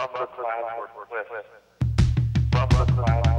Bubba Cloud Work with Bubba Cloud.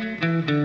In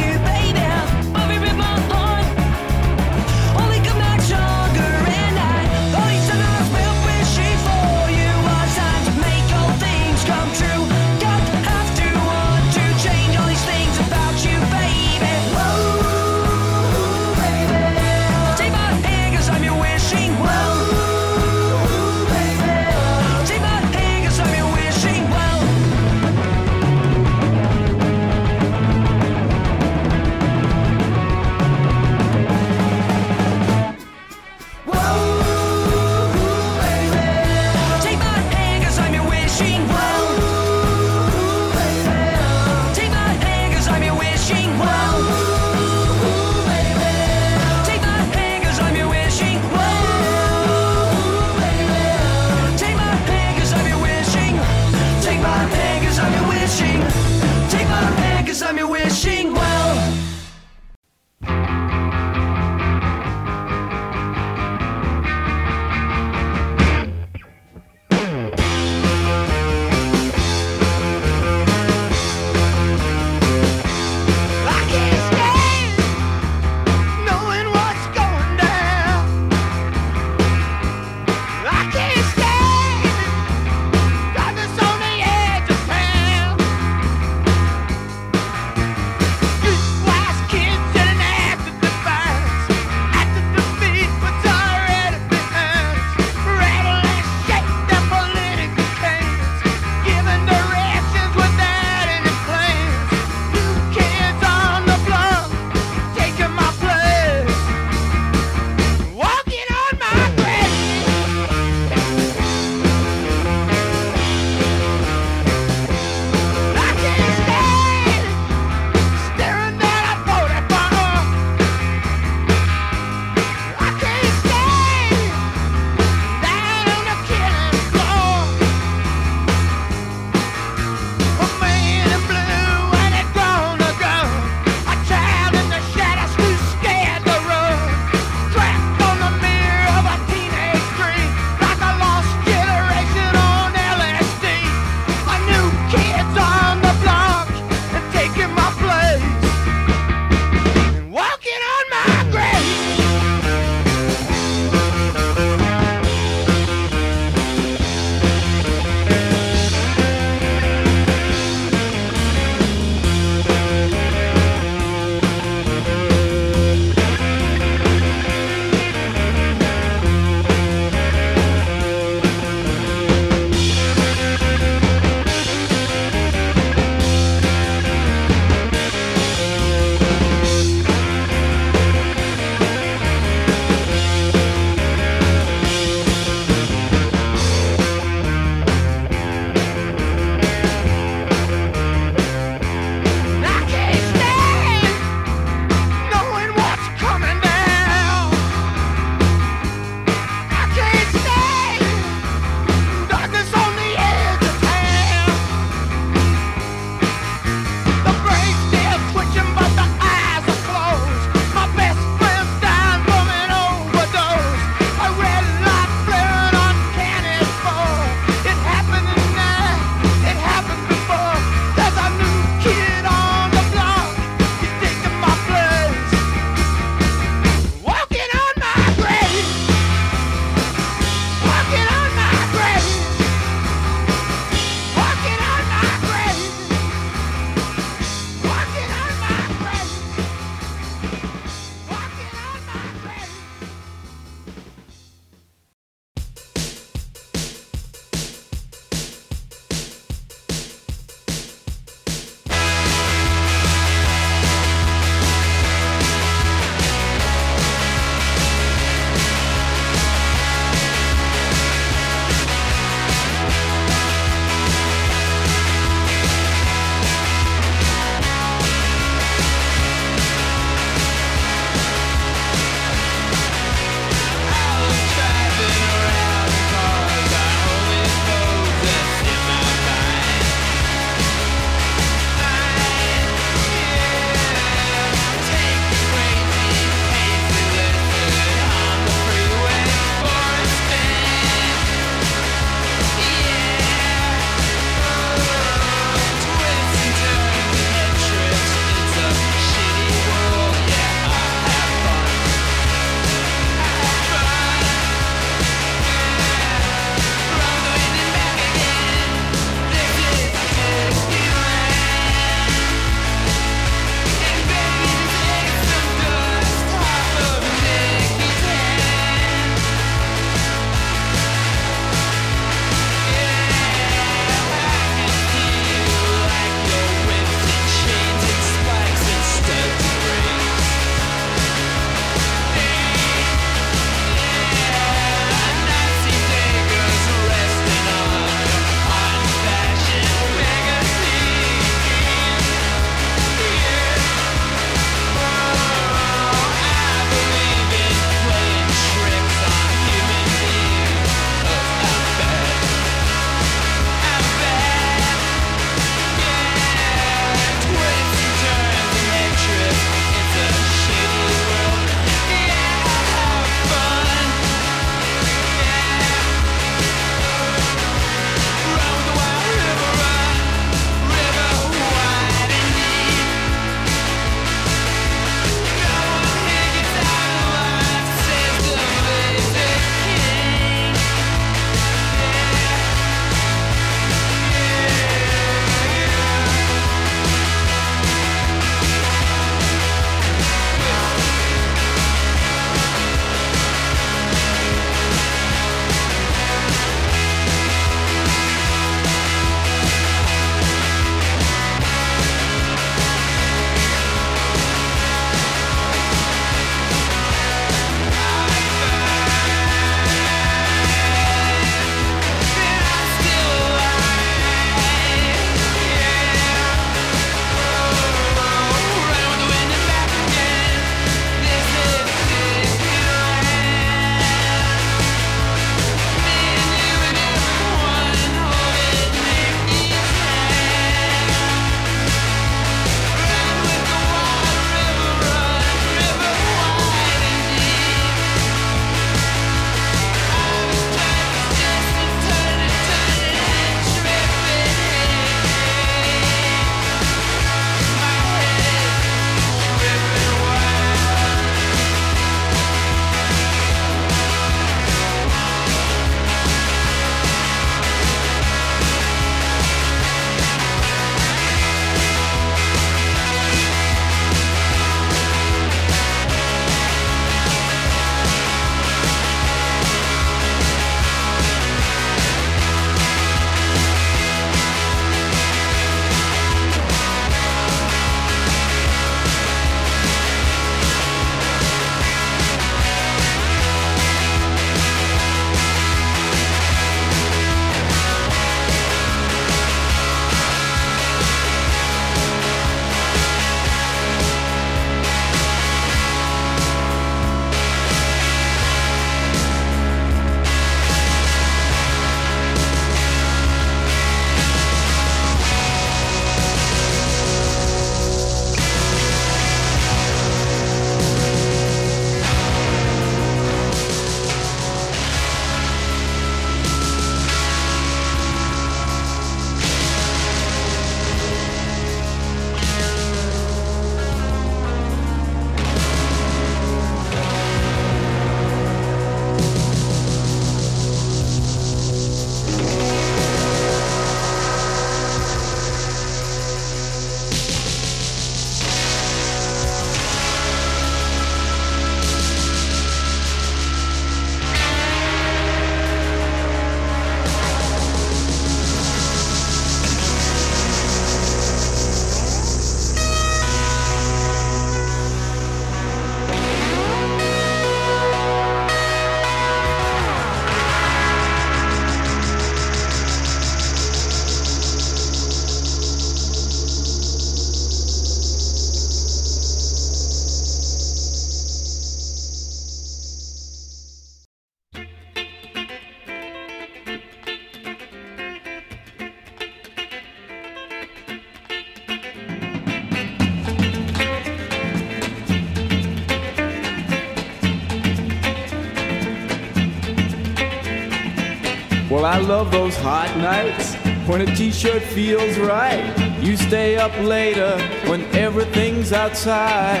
I love those hot nights when a t shirt feels right. You stay up later when everything's outside.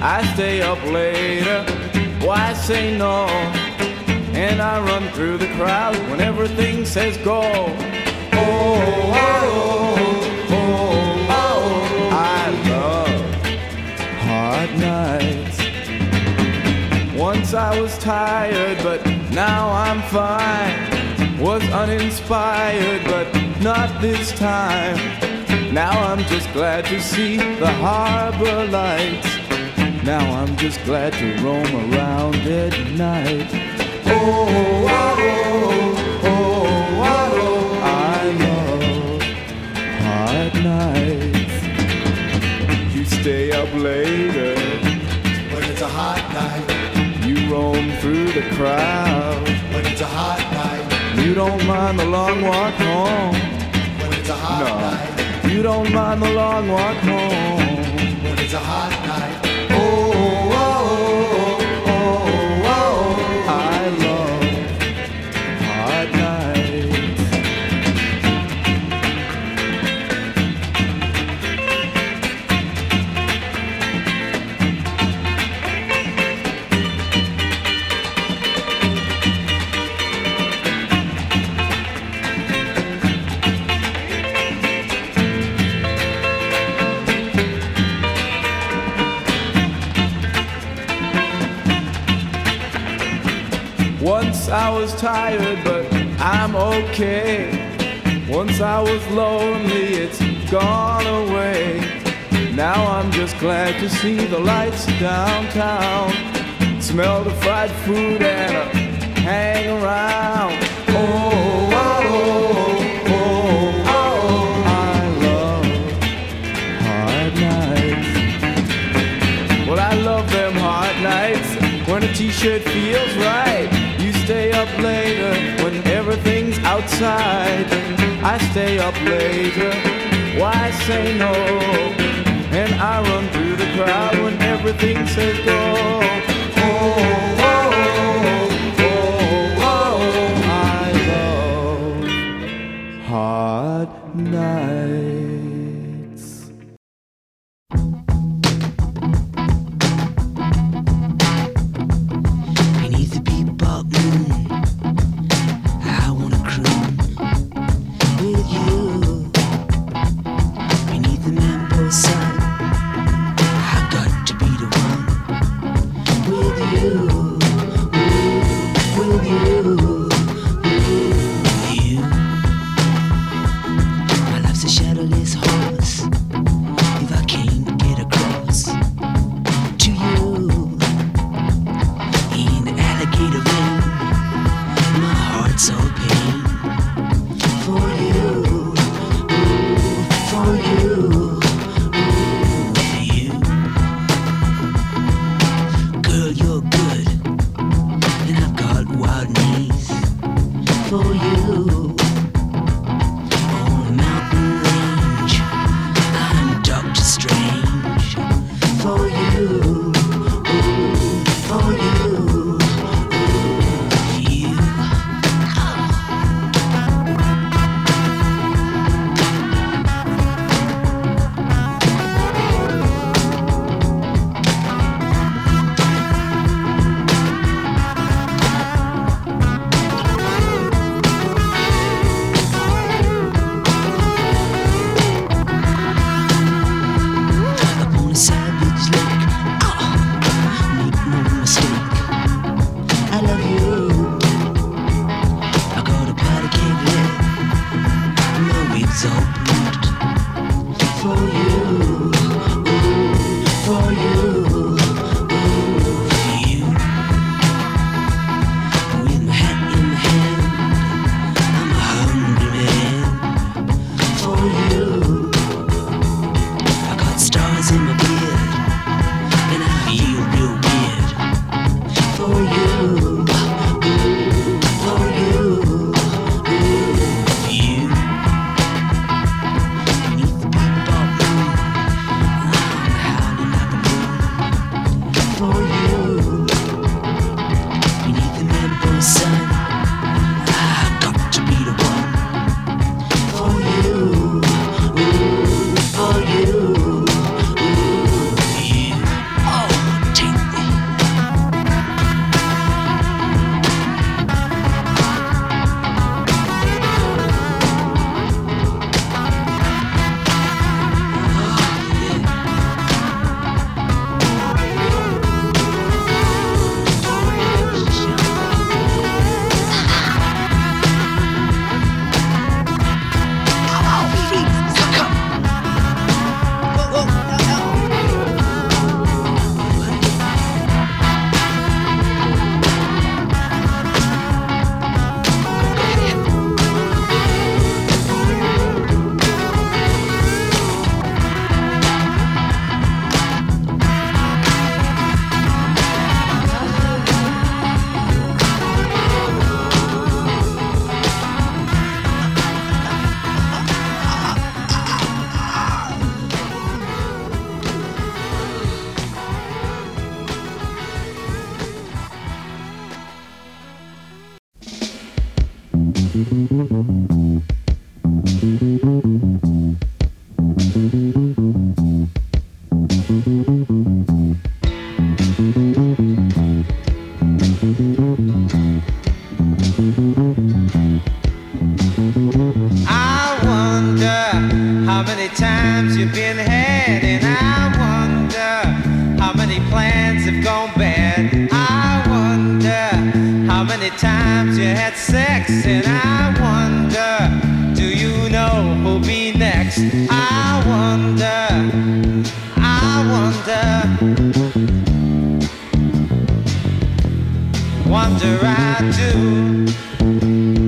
I stay up later, why say no? And I run through the crowd when everything says go. Oh, oh, oh, oh, oh. I love hard nights. Once I was tired, but now I'm fine. Was uninspired, but not this time. Now I'm just glad to see the harbor lights. Now I'm just glad to roam around at night. Oh, oh, oh, oh, oh, oh, I love hard nights. You stay up later, When it's a hot night, you roam through the crowd. Don't mind the long walk home. when it's a hot No, night, you don't mind the long walk home. when it's a hot tired, but I'm okay. Once I was lonely, it's gone away. Now I'm just glad to see the lights downtown. Smell the fried food and hang around. Oh oh, oh, oh, oh, I love hard nights. Well, I love them hot nights when a t-shirt feels right. Outside. I stay up later, why say no? And I run through the crowd when everything says go. Oh, I do.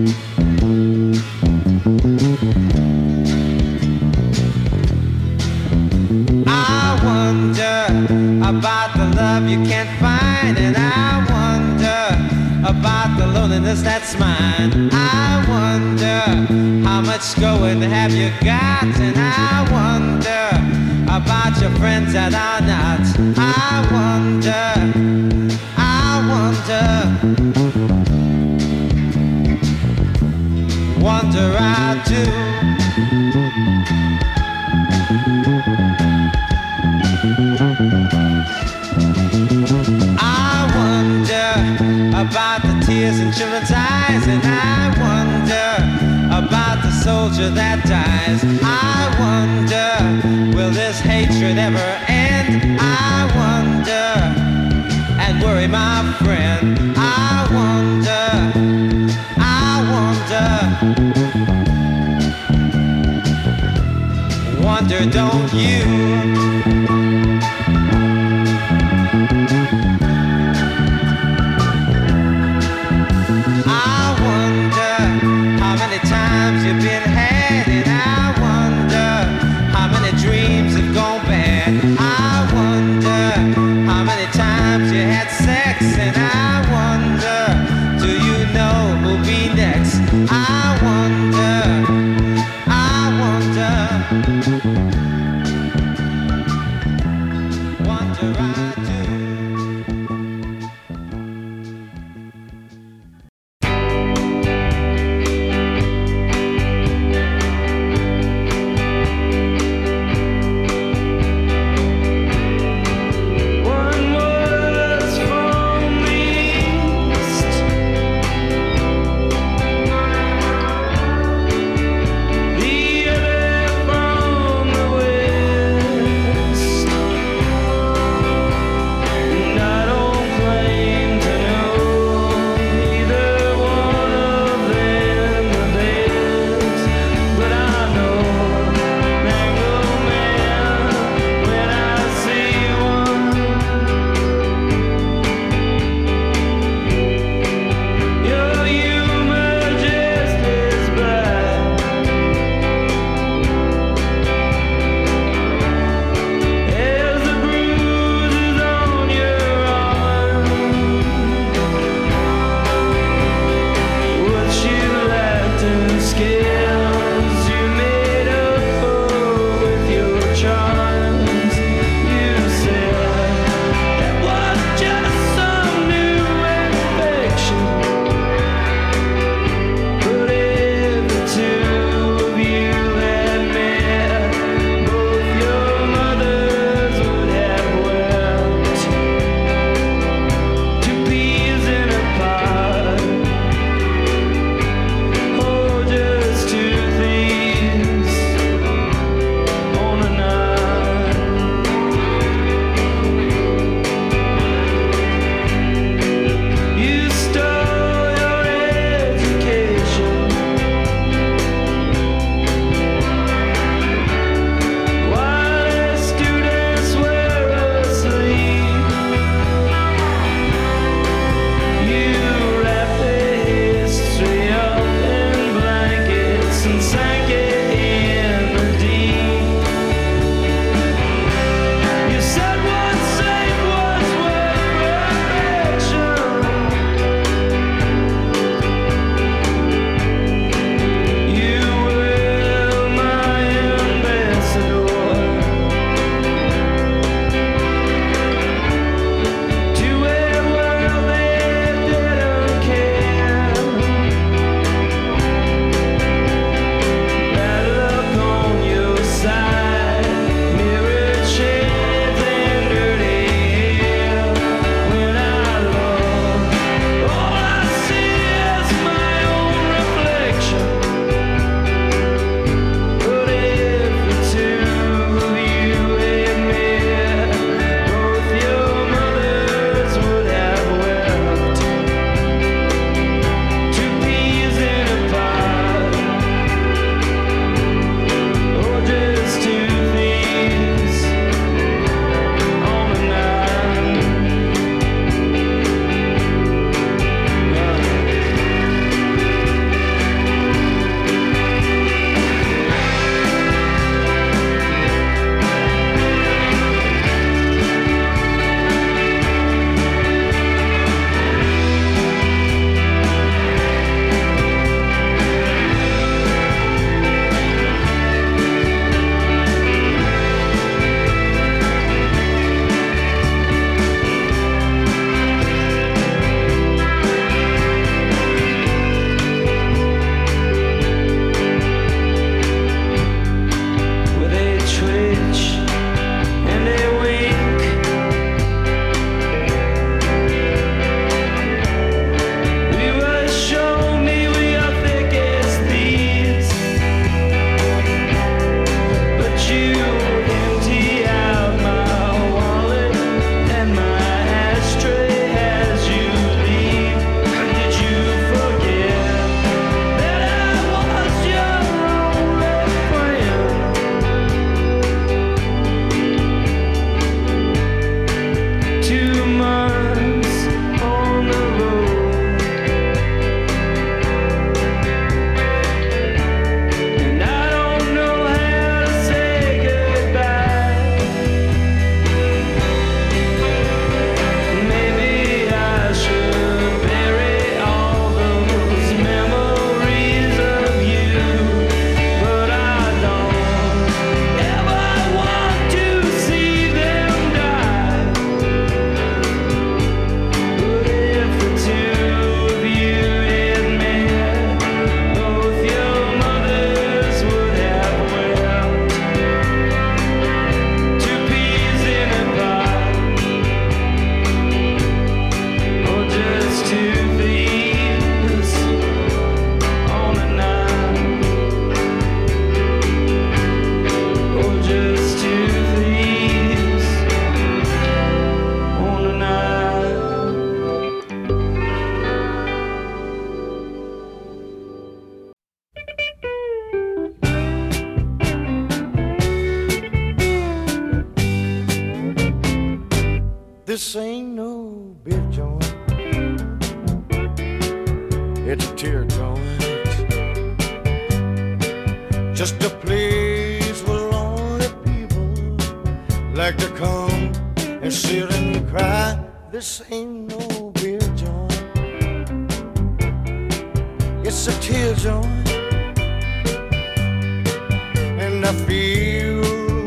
It's a tear joint. Just a place where lonely people like to come and sit and cry. This ain't no beer joint. It's a tear joint. And I feel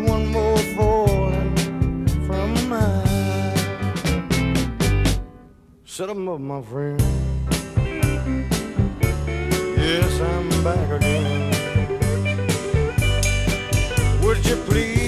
one more falling from my. Set up, my friend. Yes, I'm back again. Would you please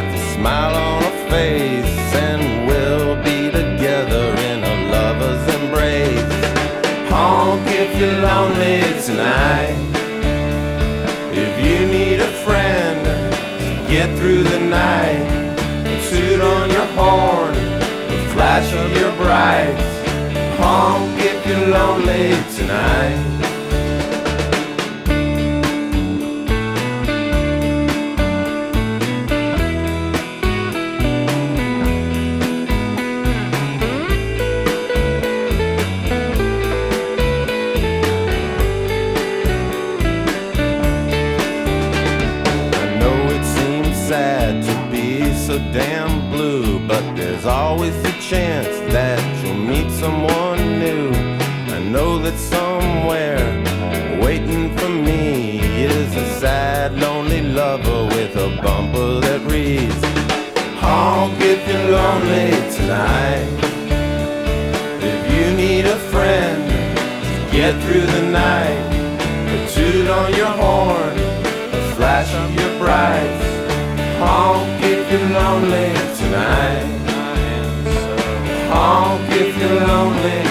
with a smile on our face, and we'll be together in a lover's embrace. Honk if you're lonely tonight. If you need a friend to get through the night, toot on your horn, the flash of your brights. Honk if you're lonely tonight. Chance that you'll meet someone new. I know that somewhere waiting for me is a sad, lonely lover with a bumper that reads, Honk if you're lonely tonight. If you need a friend to get through the night, a toot on your horn, a flash of your brights. Honk if you're lonely tonight. Lonely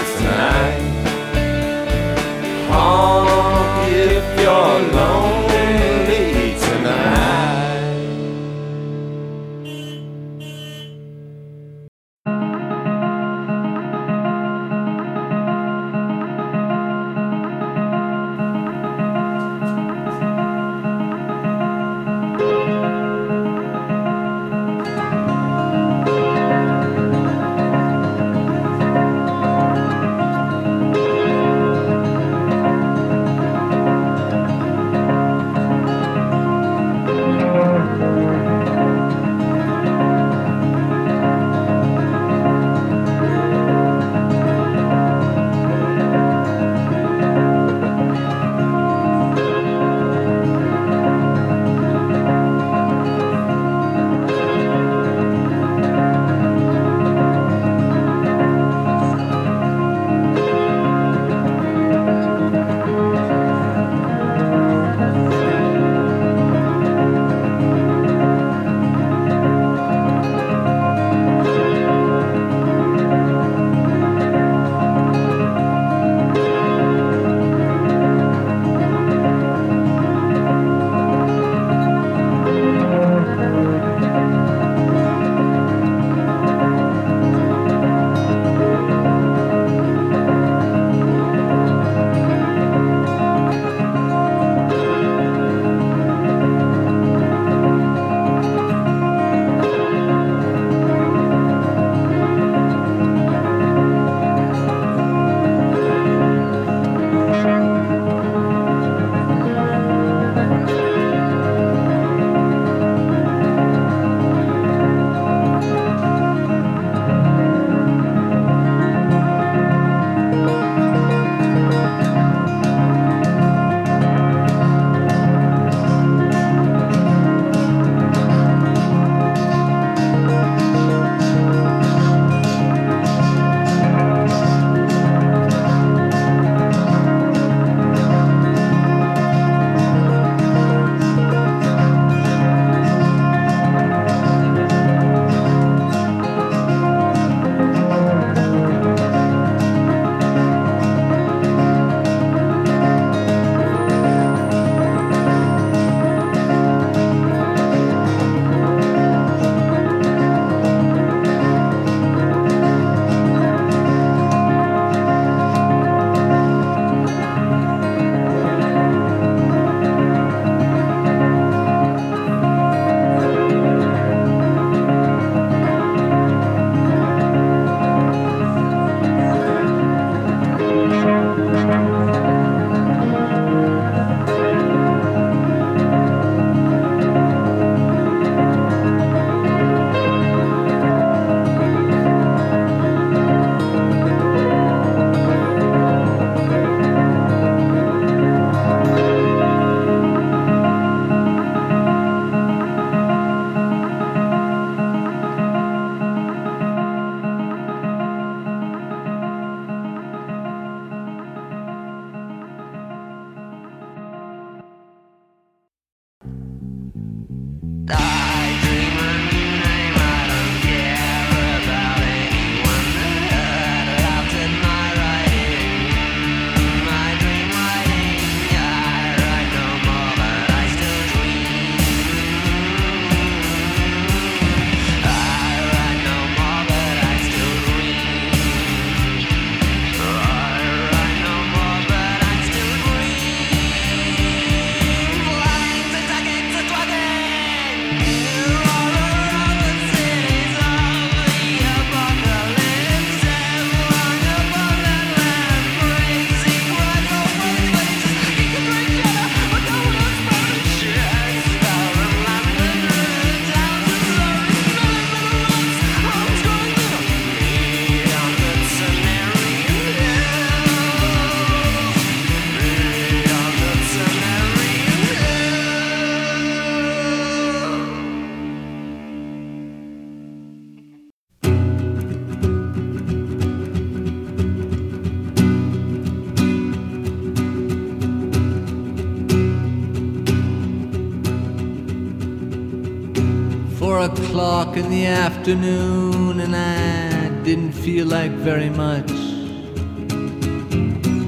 afternoon, and I didn't feel like very much.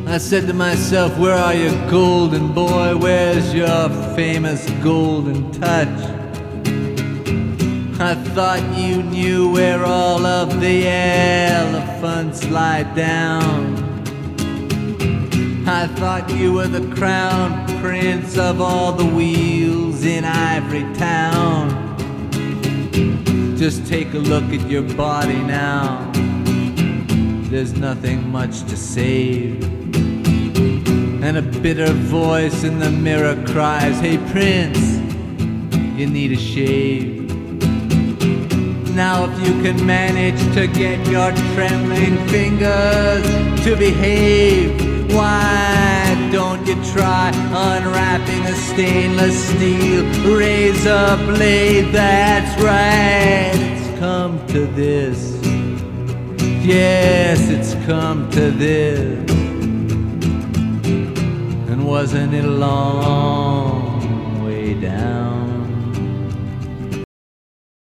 I said to myself, Where are you, golden boy? Where's your famous golden touch? I thought you knew where all of the elephants lie down. I thought you were the crown prince of all the wheels in Ivory Town. Just take a look at your body now. There's nothing much to save. And a bitter voice in the mirror cries, Hey Prince, you need a shave. Now, if you can manage to get your trembling fingers to behave, why don't you try unwrapping a stainless steel razor blade? That's right, it's come to this. Yes, it's come to this. And wasn't it long?